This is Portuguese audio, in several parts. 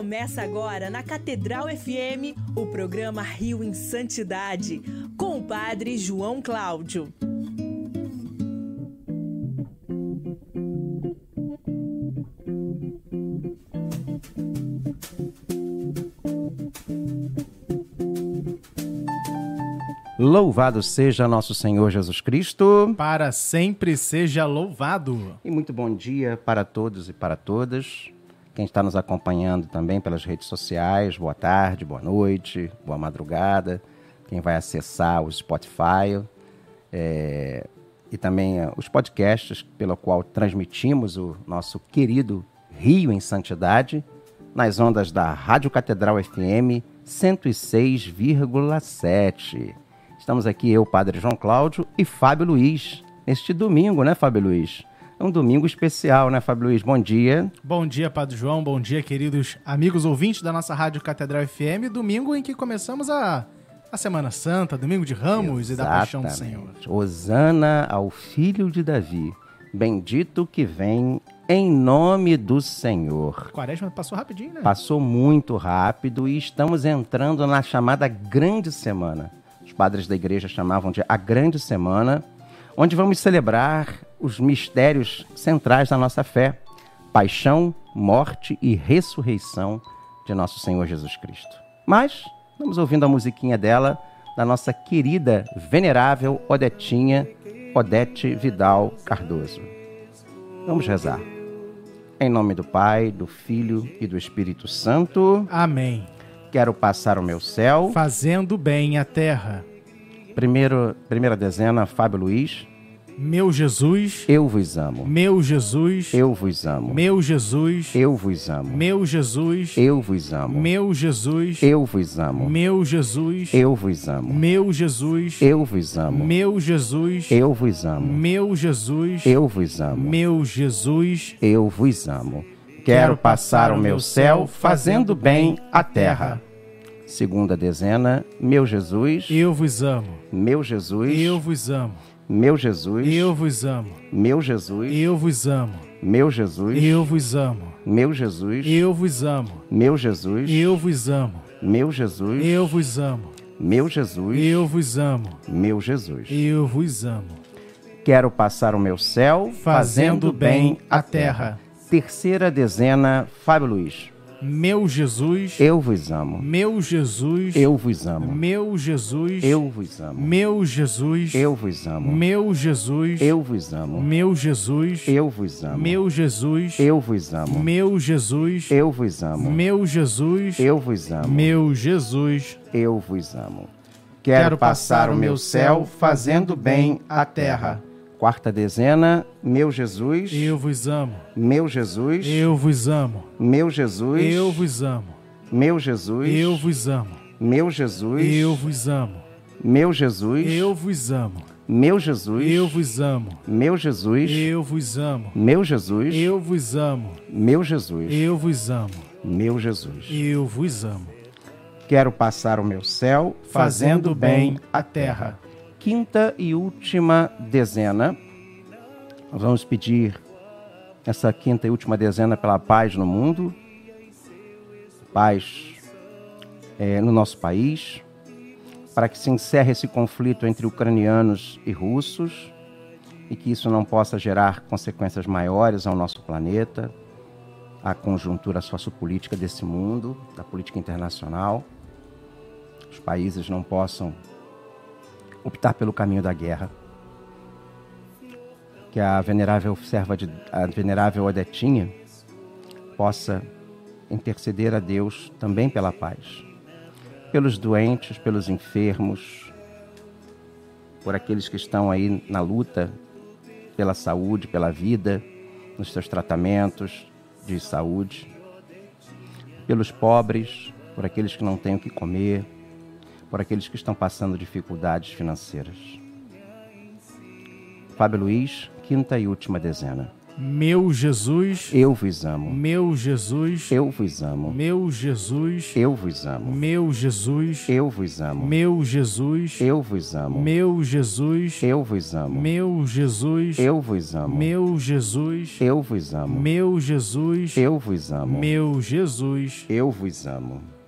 Começa agora na Catedral FM o programa Rio em Santidade, com o Padre João Cláudio. Louvado seja nosso Senhor Jesus Cristo. Para sempre seja louvado. E muito bom dia para todos e para todas. Quem está nos acompanhando também pelas redes sociais, boa tarde, boa noite, boa madrugada. Quem vai acessar o Spotify é, e também é, os podcasts pelo qual transmitimos o nosso querido Rio em Santidade nas ondas da Rádio Catedral FM 106,7. Estamos aqui eu, Padre João Cláudio e Fábio Luiz, neste domingo, né, Fábio Luiz? É um domingo especial, né, Fábio Luiz? Bom dia. Bom dia, Padre João. Bom dia, queridos amigos ouvintes da nossa Rádio Catedral FM. Domingo em que começamos a, a Semana Santa, domingo de Ramos Exatamente. e da Paixão do Senhor. Hosana ao filho de Davi. Bendito que vem em nome do Senhor. Quaresma passou rapidinho, né? Passou muito rápido e estamos entrando na chamada Grande Semana os padres da igreja chamavam de a Grande Semana, onde vamos celebrar os mistérios centrais da nossa fé: paixão, morte e ressurreição de nosso Senhor Jesus Cristo. Mas vamos ouvindo a musiquinha dela, da nossa querida, venerável Odetinha, Odete Vidal Cardoso. Vamos rezar. Em nome do Pai, do Filho e do Espírito Santo. Amém. Quero passar o meu céu. Fazendo bem a terra. Primeiro, primeira dezena, Fábio Luiz. Meu Jesus, eu vos amo. Meu Jesus, eu vos amo. Meu Jesus, eu vos amo. Meu Jesus, eu vos amo. Meu Jesus, eu vos amo. Meu Jesus, eu vos amo. Meu Jesus, eu vos amo. Meu Jesus, eu vos amo. Meu Jesus, eu vos amo. Meu Jesus, eu vos amo. Quero passar o meu céu fazendo bem a terra. Segunda dezena, meu Jesus, eu vos amo. Meu Jesus, eu vos amo. Meu Jesus, eu vos amo. Meu Jesus, eu vos amo. Meu Jesus, eu vos amo. Meu Jesus, eu vos amo. Meu Jesus, eu vos amo. Meu Jesus, eu vos amo. Meu Jesus, eu vos amo. Meu Jesus, eu vos amo. Quero passar o meu céu fazendo bem a terra. Terceira dezena, Fábio Luiz. Meu Jesus, eu vos amo. Meu Jesus, eu vos amo. Meu Jesus, eu vos amo. Meu Jesus, eu vos amo. Meu Jesus, eu vos amo. Meu Jesus, eu vos amo. Meu Jesus, eu vos amo. Meu Jesus, eu vos amo. Meu Jesus, eu vos amo. Meu Jesus, eu vos amo. Quero, Quero passar o meu céu fazendo bem a terra. Quarta dezena, meu Jesus. Eu vos amo. Meu Jesus. Eu vos amo. Meu Jesus. Eu vos amo. Meu Jesus. Eu vos amo. Meu Jesus. Eu vos amo. Meu Jesus. Eu vos amo. Meu Jesus, eu vos amo. Meu Jesus, eu vos amo. Meu Jesus, eu vos amo. Meu Jesus, eu vos amo. Meu Jesus, eu vos amo. Quero passar o meu céu fazendo bem a terra quinta e última dezena. Nós vamos pedir essa quinta e última dezena pela paz no mundo, paz é, no nosso país, para que se encerre esse conflito entre ucranianos e russos e que isso não possa gerar consequências maiores ao nosso planeta, à conjuntura sociopolítica desse mundo, da política internacional. Os países não possam optar pelo caminho da guerra. Que a venerável serva de a venerável Odetinha possa interceder a Deus também pela paz. Pelos doentes, pelos enfermos, por aqueles que estão aí na luta pela saúde, pela vida, nos seus tratamentos de saúde, pelos pobres, por aqueles que não têm o que comer, por aqueles que estão passando dificuldades financeiras. Fábio Luiz, quinta e última dezena. Meu Jesus, Eu vos amo. meu Jesus, Eu vos amo. meu Jesus, Eu vos amo. meu Jesus, Eu vos amo. meu Jesus, Eu vos amo. meu Jesus, Eu vos amo. meu Jesus, Eu vos amo. meu Jesus, Eu vos amo. meu Jesus, Eu vos amo. meu Jesus, Eu vos amo.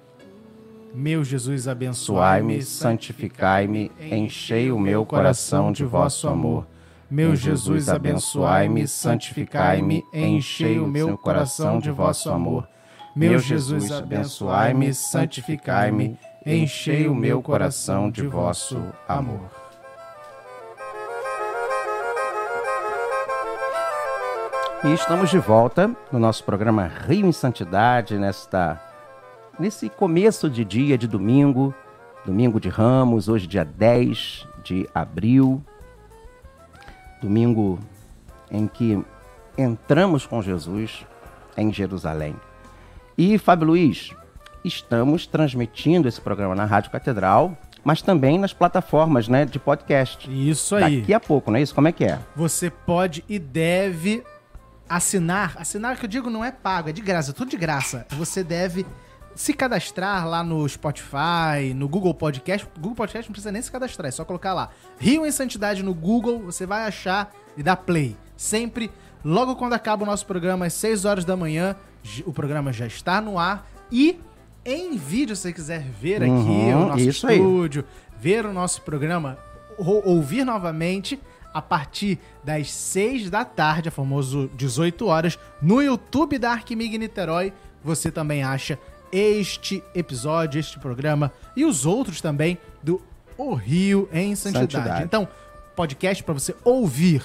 Meu Jesus, abençoai-me, santificai-me, enchei o meu coração de vosso amor. Meu Jesus, abençoai-me, santificai-me, enchei o meu coração de vosso amor. Meu Jesus, abençoai-me, santificai-me, enchei o meu coração de vosso amor. E estamos de volta no nosso programa Rio em Santidade, nesta, nesse começo de dia de domingo, domingo de Ramos, hoje dia 10 de abril, domingo em que entramos com Jesus em Jerusalém. E, Fábio Luiz, estamos transmitindo esse programa na Rádio Catedral, mas também nas plataformas né, de podcast. Isso aí. Daqui a pouco, não é isso? Como é que é? Você pode e deve assinar. Assinar que eu digo não é pago, é de graça, é tudo de graça. Você deve se cadastrar lá no Spotify, no Google Podcast. Google Podcast não precisa nem se cadastrar, é só colocar lá. Rio em Santidade no Google, você vai achar e dar play. Sempre, logo quando acaba o nosso programa, às 6 horas da manhã, o programa já está no ar. E em vídeo, se você quiser ver aqui Uhum, o nosso isso aí. estúdio, ver o nosso programa, ou- ouvir novamente a partir das 6 da tarde, a famoso 18 horas, no YouTube da Arquimig Niterói, você também acha este episódio, este programa e os outros também do O Rio em Santidade. Santidade. Então, podcast para você ouvir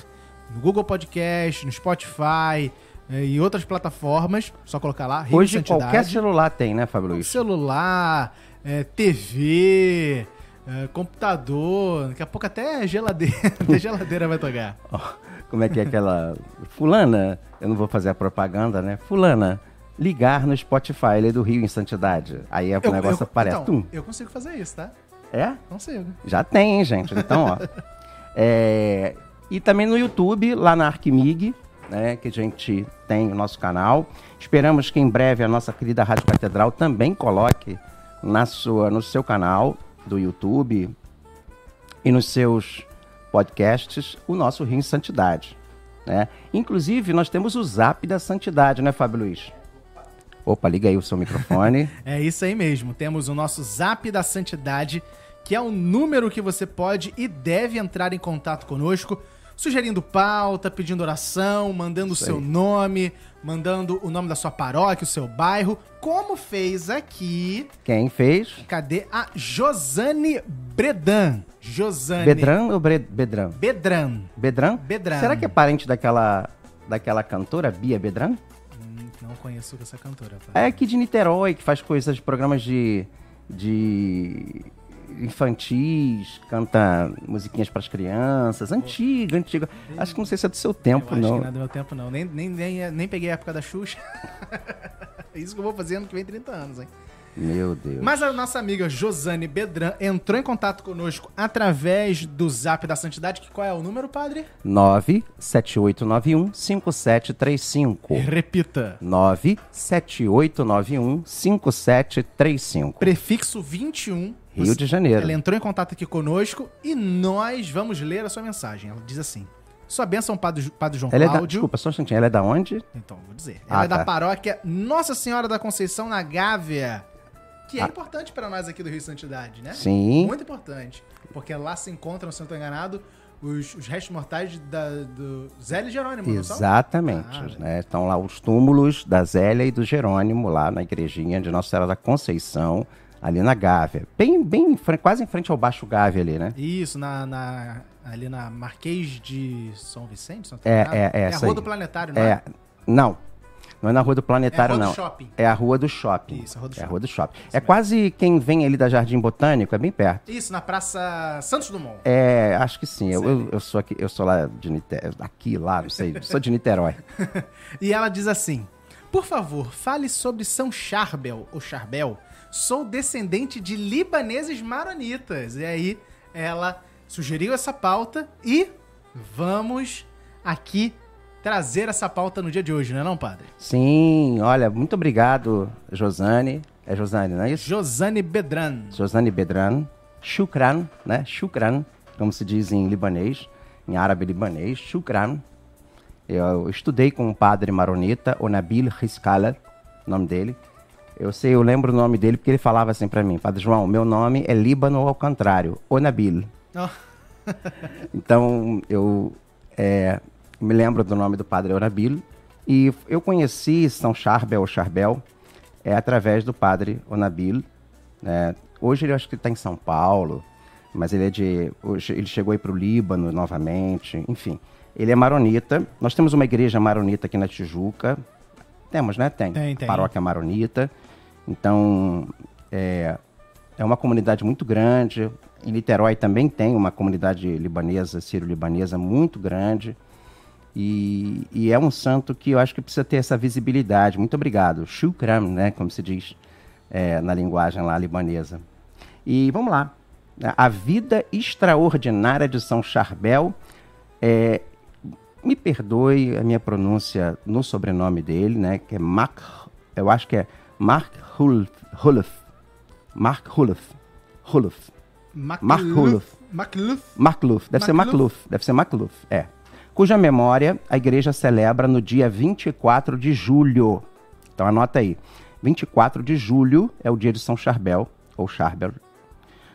no Google Podcast, no Spotify eh, e outras plataformas, só colocar lá Rio Hoje Santidade qualquer celular tem, né, Fábio Luiz? celular, é, TV, é, computador, daqui a pouco até geladeira, até geladeira vai tocar. Como é que é aquela. Fulana, eu não vou fazer a propaganda, né? Fulana, ligar no Spotify, ele é do Rio em Santidade. Aí o negócio aparece. Então, eu consigo fazer isso, tá? É? Consigo. Já tem, hein, gente? Então, ó. É, E também no YouTube, lá na Arquimig, né? Que a gente tem o nosso canal. Esperamos que em breve a nossa querida Rádio Catedral também coloque na sua, no seu canal do YouTube e nos seus podcasts o nosso Rio em Santidade. Né? Inclusive, nós temos o Zap da Santidade, né, Fábio Luiz? Opa, liga aí o seu microfone. É isso aí mesmo. Temos o nosso Zap da Santidade, que é o número que você pode e deve entrar em contato conosco, sugerindo pauta, pedindo oração, mandando o seu nome, mandando o nome da sua paróquia, o seu bairro, como fez aqui Quem fez? Cadê a Josane Bredan? Josane Bedran ou Bre- Bedran? Bedran. Bedran? Bedran. Será que é parente daquela, daquela cantora, Bia Bedran? Não conheço essa cantora. Tá? É aqui de Niterói, que faz coisas, programas de, de infantis, canta musiquinhas para as crianças, antiga, antiga. Acho que não sei se é do seu tempo, Eu acho não. que não é do meu tempo, não. Nem, nem, nem, nem peguei a época da Xuxa. Isso que eu vou fazer ano que vem 30 anos, hein? Meu Deus. Mas a nossa amiga Josane Bedran entrou em contato conosco através do Zap da Santidade, que qual é o número, padre? 97891 5735. Repita. 97891 5735. Prefixo 21. Rio de Janeiro. Ela entrou em contato aqui conosco e nós vamos ler a sua mensagem. Ela diz assim: Sua bênção, Padre, Padre João Ela é da, Cláudio. desculpa, só um instantinho. Ela é da onde? Então, vou dizer. Ah, Ela é da tá. paróquia Nossa Senhora da Conceição na Gávea. Que é Ah. importante para nós aqui do Rio Santidade, né? Sim. Muito importante. Porque lá se encontram, se eu não estou enganado, os, os restos mortais da, do Zélio Jerônimo, não são? Exatamente. Ah, né? Estão lá os túmulos da Zélia e do Jerônimo, lá na igrejinha de Nossa Senhora da Conceição, ali na Gávea. Bem, bem, quase em frente ao Baixo Gávea ali, né? Isso, na, na- ali na Marquês de São Vicente? tô É, é, é É a Rua aí. do Planetário, não é? É, não. Não é na Rua do Planetário, É a Rua do não. Shopping. É a Rua do Shopping. Isso, a Rua do É a Shopping. Rua do Shopping. É quase quem vem ali da Jardim Botânico, é bem perto. Isso, na Praça Santos Dumont. É, acho que sim. Eu, eu, eu sou aqui, eu sou lá de Niterói, aqui, lá, não sei. Sou de Niterói. E ela diz assim: Por favor, fale sobre São Charbel, ou Charbel. Sou descendente de libaneses maronitas. E aí ela sugeriu essa pauta e vamos aqui trazer essa pauta no dia de hoje, não é não, padre? Sim, olha, muito obrigado, Josane. É Josane, não é isso? Josane Bedran. Josane Bedran. Shukran, né? Shukran, como se diz em libanês, em árabe libanês. Shukran. Eu estudei com um padre maronita, o Nabil Riskala, o nome dele. Eu sei, eu lembro o nome dele porque ele falava assim para mim, Padre João, meu nome é Líbano ao contrário, o Nabil. Oh. então, eu é, me lembro do nome do Padre Onabil e eu conheci São Charbel, ou Charbel, é, através do Padre Onabil. Né? Hoje ele acho que está em São Paulo, mas ele é de, hoje ele chegou aí para o Líbano novamente, enfim. Ele é maronita. Nós temos uma igreja maronita aqui na Tijuca. Temos, né? Tem. Tem, tem. Paróquia maronita. Então, é, é uma comunidade muito grande. Em Niterói também tem uma comunidade libanesa, sírio-libanesa, muito grande. E, e, é um santo que eu acho que precisa ter essa visibilidade. Muito obrigado. Shukram, né? Como se diz é, na linguagem lá libanesa. E vamos lá. A vida extraordinária de São Charbel é, me perdoe a minha pronúncia no sobrenome dele, né? Que é Mark, eu acho que é Mark Hulf, Hulf, Mark Hulf, Hulf, Mark Hulf, Macluf. Macluf, deve ser Macluf, deve ser Macluf, é. Cuja memória a igreja celebra no dia 24 de julho. Então anota aí. 24 de julho é o dia de São Charbel, ou Charbel.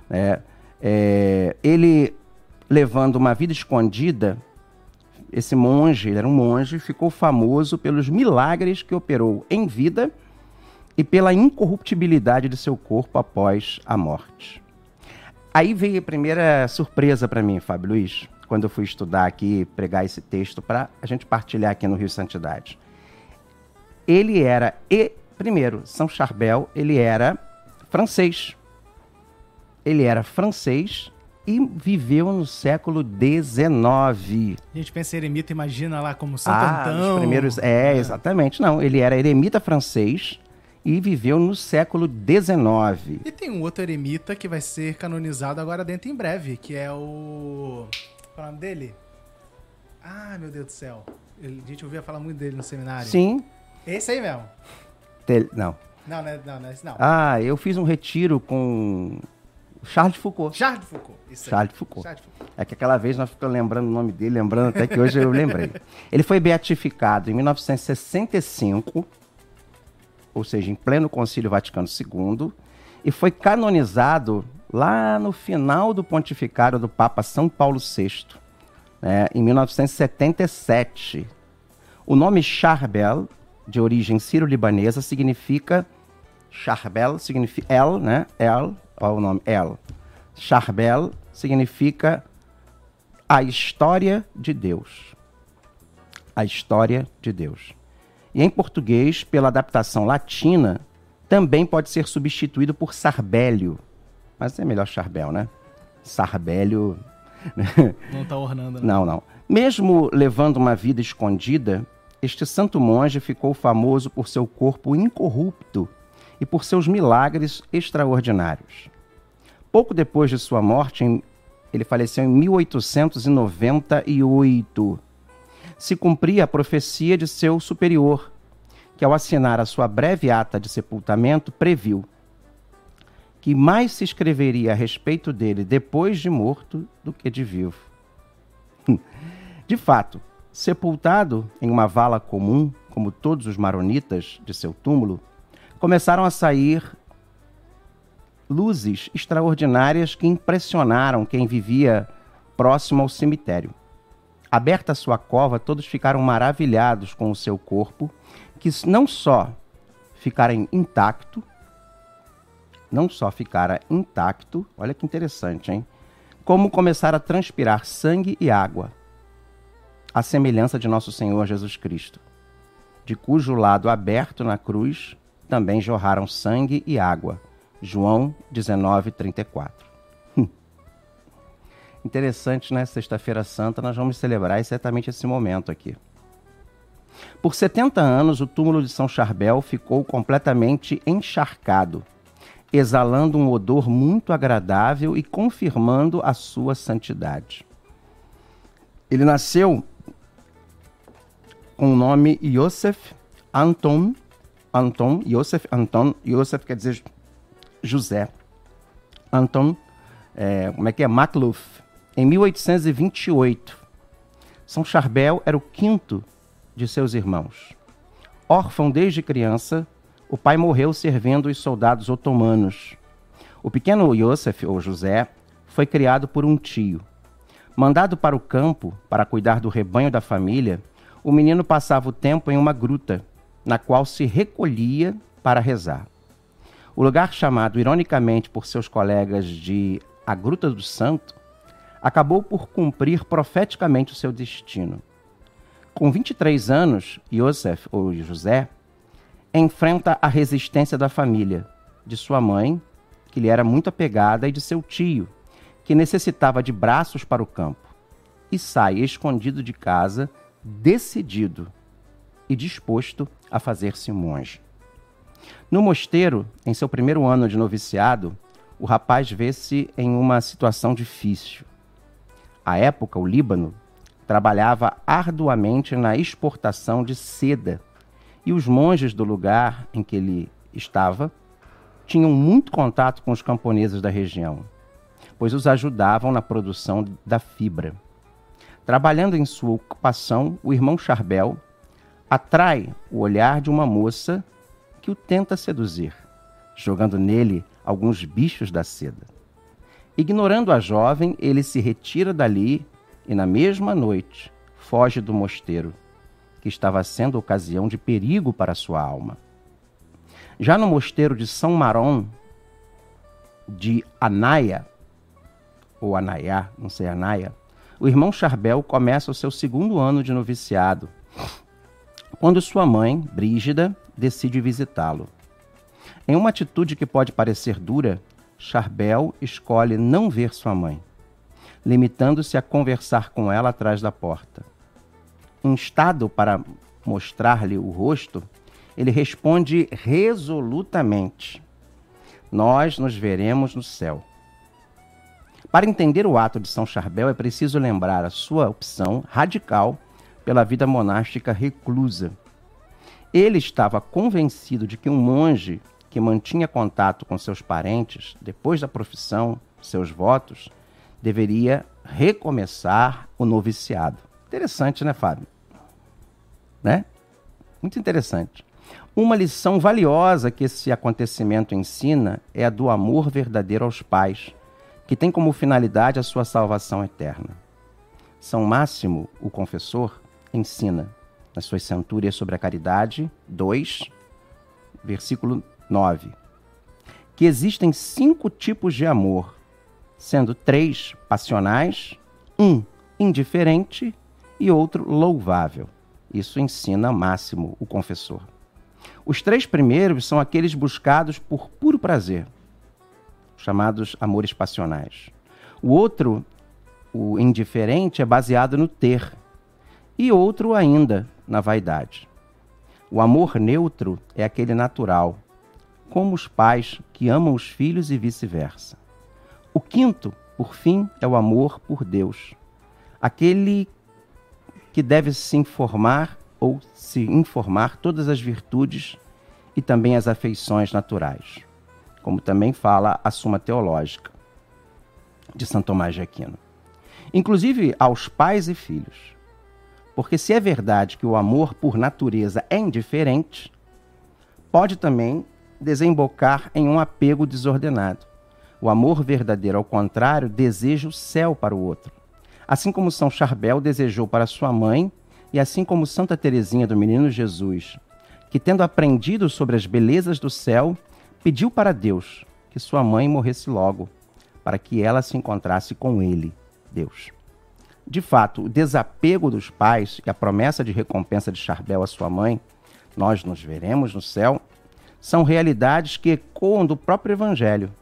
É, é, ele levando uma vida escondida esse monge, ele era um monge, ficou famoso pelos milagres que operou em vida e pela incorruptibilidade de seu corpo após a morte. Aí veio a primeira surpresa para mim, Fábio Luiz, quando eu fui estudar aqui, pregar esse texto para a gente partilhar aqui no Rio Santidade. Ele era, e, primeiro, São Charbel, ele era francês. Ele era francês e viveu no século XIX. A gente pensa em eremita, imagina lá como Santo ah, Antão. Os primeiros, é, é, exatamente. Não, ele era eremita francês e viveu no século XIX. E tem um outro eremita que vai ser canonizado agora dentro em breve, que é o... Qual é o nome dele? Ah, meu Deus do céu. a gente ouvia falar muito dele no seminário. Sim. Esse aí mesmo? Tel... Não. Não, não, é, não, não é esse não. Ah, eu fiz um retiro com Charles Foucault. Charles de Foucault. Isso Charles Foucault. Charles Foucault. É que aquela vez nós ficamos lembrando o nome dele, lembrando até que hoje eu lembrei. Ele foi beatificado em 1965, ou seja, em pleno Concílio Vaticano II, e foi canonizado lá no final do pontificado do Papa São Paulo VI, né, em 1977. O nome Charbel, de origem sírio-libanesa, significa Charbel significa El, né? El, olha o nome, El. Charbel significa a história de Deus. A história de Deus. E em português, pela adaptação latina, também pode ser substituído por Sarbélio. Mas é melhor Charbel, né? Sarbélio. Não está ornando, não. Não, não. Mesmo levando uma vida escondida, este santo monge ficou famoso por seu corpo incorrupto e por seus milagres extraordinários. Pouco depois de sua morte, ele faleceu em 1898. Se cumpria a profecia de seu superior, que ao assinar a sua breve ata de sepultamento previu que mais se escreveria a respeito dele depois de morto do que de vivo. De fato, sepultado em uma vala comum, como todos os maronitas de seu túmulo, começaram a sair luzes extraordinárias que impressionaram quem vivia próximo ao cemitério. Aberta sua cova, todos ficaram maravilhados com o seu corpo, que não só ficara intacto, não só ficara intacto, olha que interessante, hein? Como começar a transpirar sangue e água, à semelhança de nosso Senhor Jesus Cristo, de cujo lado aberto na cruz também jorraram sangue e água João 19, 34. Hum. Interessante, né? Sexta-feira Santa, nós vamos celebrar exatamente esse momento aqui. Por 70 anos, o túmulo de São Charbel ficou completamente encharcado, exalando um odor muito agradável e confirmando a sua santidade. Ele nasceu com o nome Yosef Anton, Anton, Yosef Anton, Yosef quer dizer José, Anton, é, como é que é? Makluf, em 1828. São Charbel era o quinto de seus irmãos. Órfão desde criança, o pai morreu servindo os soldados otomanos. O pequeno Yosef, ou José, foi criado por um tio. Mandado para o campo para cuidar do rebanho da família, o menino passava o tempo em uma gruta, na qual se recolhia para rezar. O lugar chamado ironicamente por seus colegas de a Gruta do Santo acabou por cumprir profeticamente o seu destino. Com 23 anos, Yosef, ou José, enfrenta a resistência da família, de sua mãe, que lhe era muito apegada, e de seu tio, que necessitava de braços para o campo, e sai escondido de casa, decidido e disposto a fazer-se monge. No mosteiro, em seu primeiro ano de noviciado, o rapaz vê-se em uma situação difícil. À época, o Líbano trabalhava arduamente na exportação de seda, e os monges do lugar em que ele estava tinham muito contato com os camponeses da região, pois os ajudavam na produção da fibra. Trabalhando em sua ocupação, o irmão Charbel atrai o olhar de uma moça que o tenta seduzir, jogando nele alguns bichos da seda. Ignorando a jovem, ele se retira dali e, na mesma noite, foge do mosteiro, que estava sendo ocasião de perigo para sua alma. Já no mosteiro de São Marom, de Anaia, ou Anaiá, não sei, Anaia, o irmão Charbel começa o seu segundo ano de noviciado, quando sua mãe, Brígida, decide visitá-lo. Em uma atitude que pode parecer dura, Charbel escolhe não ver sua mãe, limitando-se a conversar com ela atrás da porta. Instado para mostrar-lhe o rosto, ele responde resolutamente: Nós nos veremos no céu. Para entender o ato de São Charbel, é preciso lembrar a sua opção radical pela vida monástica reclusa. Ele estava convencido de que um monge que mantinha contato com seus parentes depois da profissão, seus votos, deveria recomeçar o noviciado. Interessante, né, Fábio? Né? Muito interessante. Uma lição valiosa que esse acontecimento ensina é a do amor verdadeiro aos pais, que tem como finalidade a sua salvação eterna. São Máximo, o confessor, ensina nas suas centúrias sobre a caridade, 2, versículo 9, que existem cinco tipos de amor, sendo três passionais, um indiferente e outro louvável. Isso ensina Máximo, o confessor. Os três primeiros são aqueles buscados por puro prazer, chamados amores passionais. O outro, o indiferente, é baseado no ter, e outro ainda na vaidade. O amor neutro é aquele natural, como os pais que amam os filhos e vice-versa. O quinto, por fim, é o amor por Deus, aquele que deve se informar ou se informar todas as virtudes e também as afeições naturais, como também fala a Suma Teológica de São Tomás de Aquino. Inclusive aos pais e filhos. Porque se é verdade que o amor por natureza é indiferente, pode também desembocar em um apego desordenado. O amor verdadeiro, ao contrário, deseja o céu para o outro. Assim como São Charbel desejou para sua mãe, e assim como Santa Teresinha do Menino Jesus, que tendo aprendido sobre as belezas do céu, pediu para Deus que sua mãe morresse logo, para que ela se encontrasse com ele, Deus. De fato, o desapego dos pais e a promessa de recompensa de Charbel à sua mãe, nós nos veremos no céu, são realidades que ecoam do próprio Evangelho.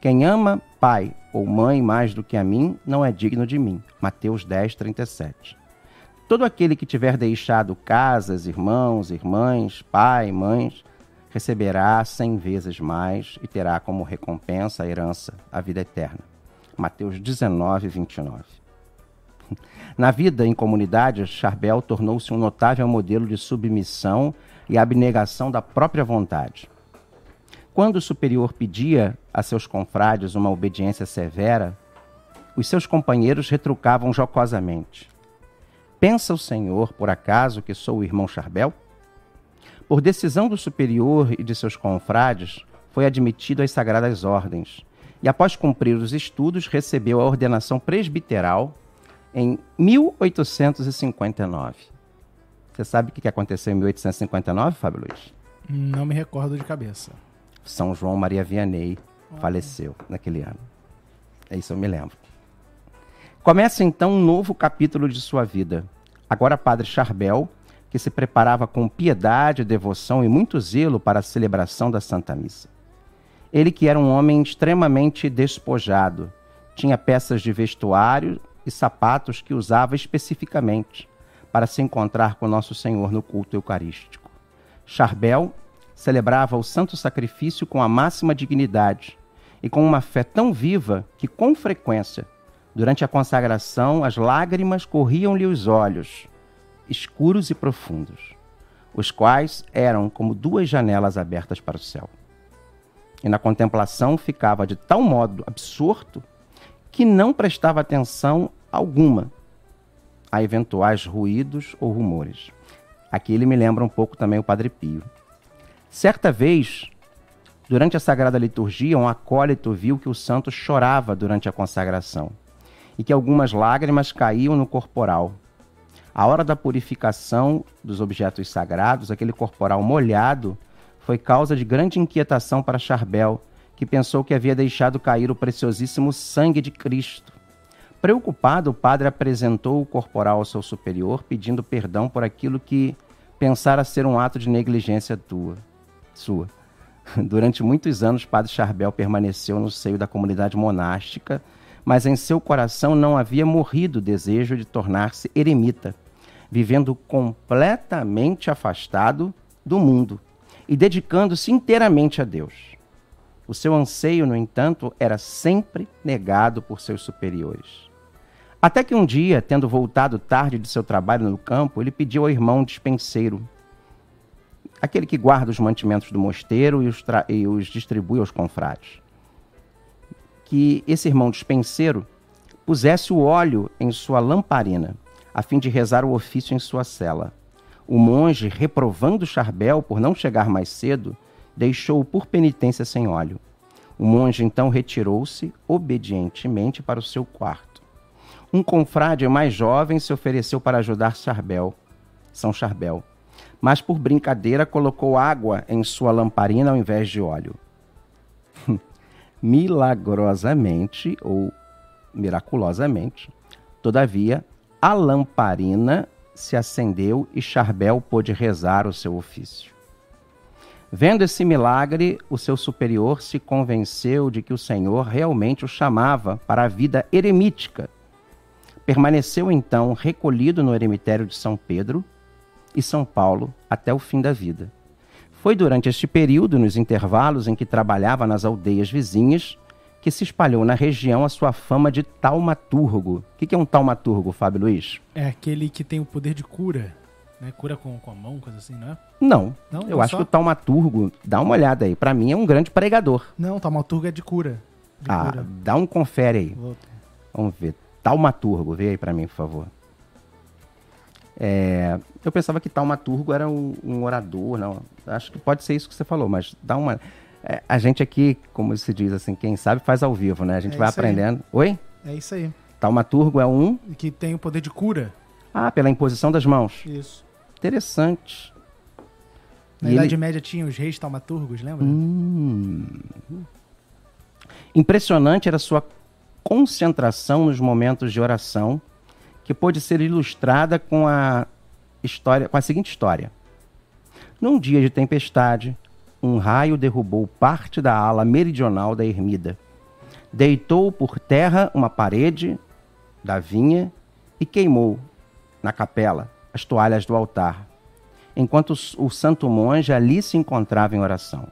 Quem ama pai ou mãe mais do que a mim não é digno de mim. Mateus 10, 37. Todo aquele que tiver deixado casas, irmãos, irmãs, pai, mães, receberá cem vezes mais e terá como recompensa a herança, a vida eterna. Mateus 19, 29. Na vida em comunidade, Charbel tornou-se um notável modelo de submissão e abnegação da própria vontade. Quando o superior pedia a seus confrades uma obediência severa, os seus companheiros retrucavam jocosamente: Pensa o senhor, por acaso, que sou o irmão Charbel? Por decisão do superior e de seus confrades, foi admitido às sagradas ordens e, após cumprir os estudos, recebeu a ordenação presbiteral em 1859. Você sabe o que aconteceu em 1859, Fábio Luiz? Não me recordo de cabeça. São João Maria Vianney faleceu naquele ano. É isso eu me lembro. Começa então um novo capítulo de sua vida. Agora, Padre Charbel, que se preparava com piedade, devoção e muito zelo para a celebração da Santa Missa. Ele, que era um homem extremamente despojado, tinha peças de vestuário e sapatos que usava especificamente para se encontrar com Nosso Senhor no culto eucarístico. Charbel celebrava o santo sacrifício com a máxima dignidade e com uma fé tão viva que, com frequência, durante a consagração, as lágrimas corriam-lhe os olhos, escuros e profundos, os quais eram como duas janelas abertas para o céu e na contemplação ficava de tal modo absorto que não prestava atenção alguma a eventuais ruídos ou rumores. Aqui ele me lembra um pouco também o Padre Pio. Certa vez, durante a Sagrada Liturgia, um acólito viu que o santo chorava durante a consagração e que algumas lágrimas caíam no corporal. A hora da purificação dos objetos sagrados, aquele corporal molhado foi causa de grande inquietação para Charbel, que pensou que havia deixado cair o preciosíssimo sangue de Cristo. Preocupado, o padre apresentou o corporal ao seu superior, pedindo perdão por aquilo que pensara ser um ato de negligência tua, sua. Durante muitos anos, Padre Charbel permaneceu no seio da comunidade monástica, mas em seu coração não havia morrido o desejo de tornar-se eremita, vivendo completamente afastado do mundo e dedicando-se inteiramente a Deus. O seu anseio, no entanto, era sempre negado por seus superiores. Até que um dia, tendo voltado tarde de seu trabalho no campo, ele pediu ao irmão dispenseiro, aquele que guarda os mantimentos do mosteiro e os, e os distribui aos confrades, que esse irmão dispenseiro pusesse o óleo em sua lamparina, a fim de rezar o ofício em sua cela. O monge, reprovando Charbel por não chegar mais cedo, deixou-o por penitência sem óleo. O monge então retirou-se obedientemente para o seu quarto. Um confrade mais jovem se ofereceu para ajudar Charbel, São Charbel, mas por brincadeira colocou água em sua lamparina ao invés de óleo. Milagrosamente ou miraculosamente, todavia, a lamparina se acendeu e Charbel pôde rezar o seu ofício. Vendo esse milagre, o seu superior se convenceu de que o Senhor realmente o chamava para a vida eremítica. Permaneceu então recolhido no eremitério de São Pedro e São Paulo até o fim da vida. Foi durante este período, nos intervalos em que trabalhava nas aldeias vizinhas, que se espalhou na região a sua fama de taumaturgo. O que é um taumaturgo, Fábio Luiz? É aquele que tem o poder de cura. Né? Cura com, com a mão, coisa assim, não é? Não. não eu acho só? que o taumaturgo, dá uma olhada aí, para mim é um grande pregador. Não, taumaturgo é de cura. De ah, cura. dá um confere aí. Vamos ver. Taumaturgo, vê aí para mim, por favor. É, eu pensava que taumaturgo era um, um orador, não. Acho que pode ser isso que você falou, mas dá uma. É, a gente aqui, como se diz assim, quem sabe faz ao vivo, né? A gente é vai aprendendo. Aí. Oi? É isso aí. Taumaturgo é um. Que tem o poder de cura. Ah, pela imposição das mãos. Isso. Interessante. Na e Idade ele... Média tinha os reis taumaturgos, lembra? Hum. Impressionante era sua concentração nos momentos de oração, que pôde ser ilustrada com a história, com a seguinte história. Num dia de tempestade, um raio derrubou parte da ala meridional da ermida. Deitou por terra uma parede da vinha e queimou, na capela, as toalhas do altar, enquanto o santo monge ali se encontrava em oração.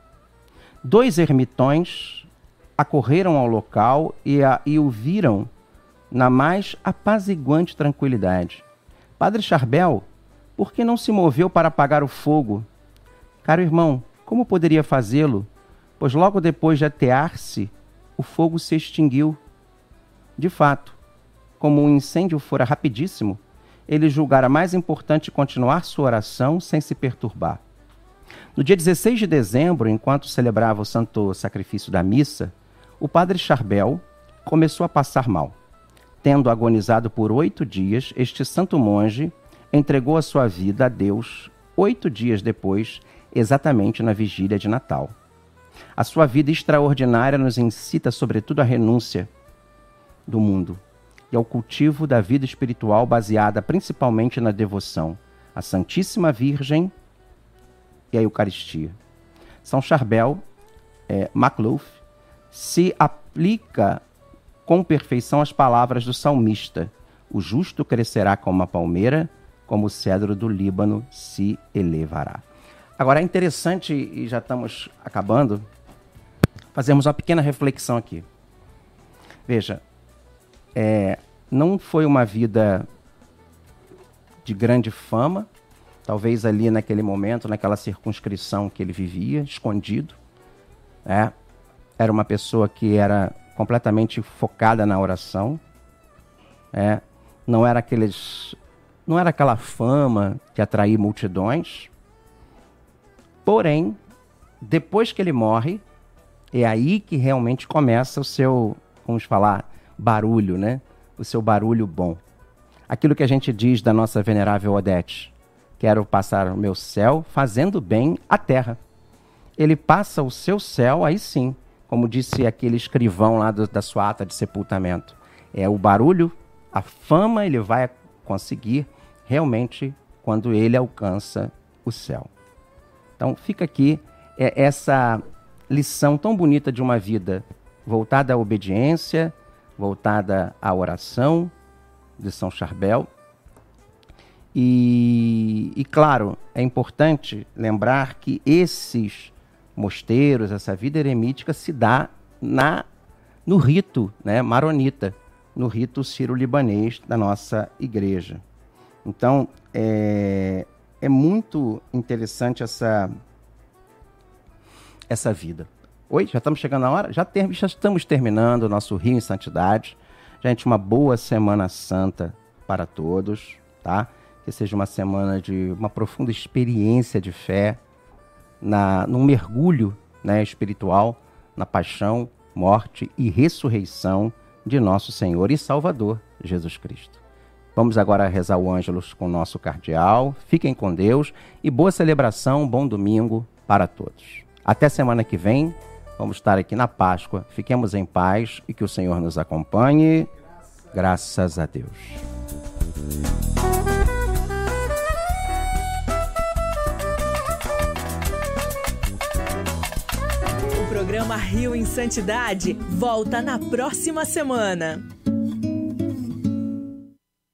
Dois ermitões acorreram ao local e, a, e o viram na mais apaziguante tranquilidade. Padre Charbel, por que não se moveu para apagar o fogo? Caro irmão, como poderia fazê-lo? Pois logo depois de atear-se, o fogo se extinguiu. De fato, como o um incêndio fora rapidíssimo, ele julgara mais importante continuar sua oração sem se perturbar. No dia 16 de dezembro, enquanto celebrava o santo sacrifício da missa, o padre Charbel começou a passar mal. Tendo agonizado por oito dias, este santo monge entregou a sua vida a Deus oito dias depois, exatamente na vigília de Natal. A sua vida extraordinária nos incita, sobretudo, à renúncia do mundo e ao cultivo da vida espiritual baseada principalmente na devoção à Santíssima Virgem e à Eucaristia. São Charbel é, se aplica com perfeição as palavras do salmista: O justo crescerá como a palmeira, como o cedro do Líbano se elevará. Agora é interessante, e já estamos acabando, fazermos uma pequena reflexão aqui. Veja, é, não foi uma vida de grande fama, talvez ali naquele momento, naquela circunscrição que ele vivia, escondido. É, era uma pessoa que era completamente focada na oração. É, não era aqueles, não era aquela fama que atraía multidões. Porém, depois que ele morre, é aí que realmente começa o seu, vamos falar, barulho, né? O seu barulho bom. Aquilo que a gente diz da nossa venerável Odete. Quero passar o meu céu fazendo bem à terra. Ele passa o seu céu aí sim, como disse aquele escrivão lá do, da sua ata de sepultamento. É o barulho, a fama ele vai conseguir realmente quando ele alcança o céu. Então fica aqui é, essa lição tão bonita de uma vida voltada à obediência, voltada à oração de São Charbel. E, e claro, é importante lembrar que esses mosteiros, essa vida eremítica se dá na no rito né, maronita, no rito ciro-libanês da nossa igreja. Então, é, é muito interessante essa, essa vida. Oi, já estamos chegando na hora? Já, ter, já estamos terminando o nosso Rio em Santidade. Gente, uma boa Semana Santa para todos, tá? Que seja uma semana de uma profunda experiência de fé, na, num mergulho né, espiritual na paixão, morte e ressurreição de nosso Senhor e Salvador Jesus Cristo. Vamos agora rezar o Ângelus com o nosso cardeal. Fiquem com Deus e boa celebração, bom domingo para todos. Até semana que vem. Vamos estar aqui na Páscoa. Fiquemos em paz e que o Senhor nos acompanhe. Graças a Deus. Programa Rio em Santidade volta na próxima semana.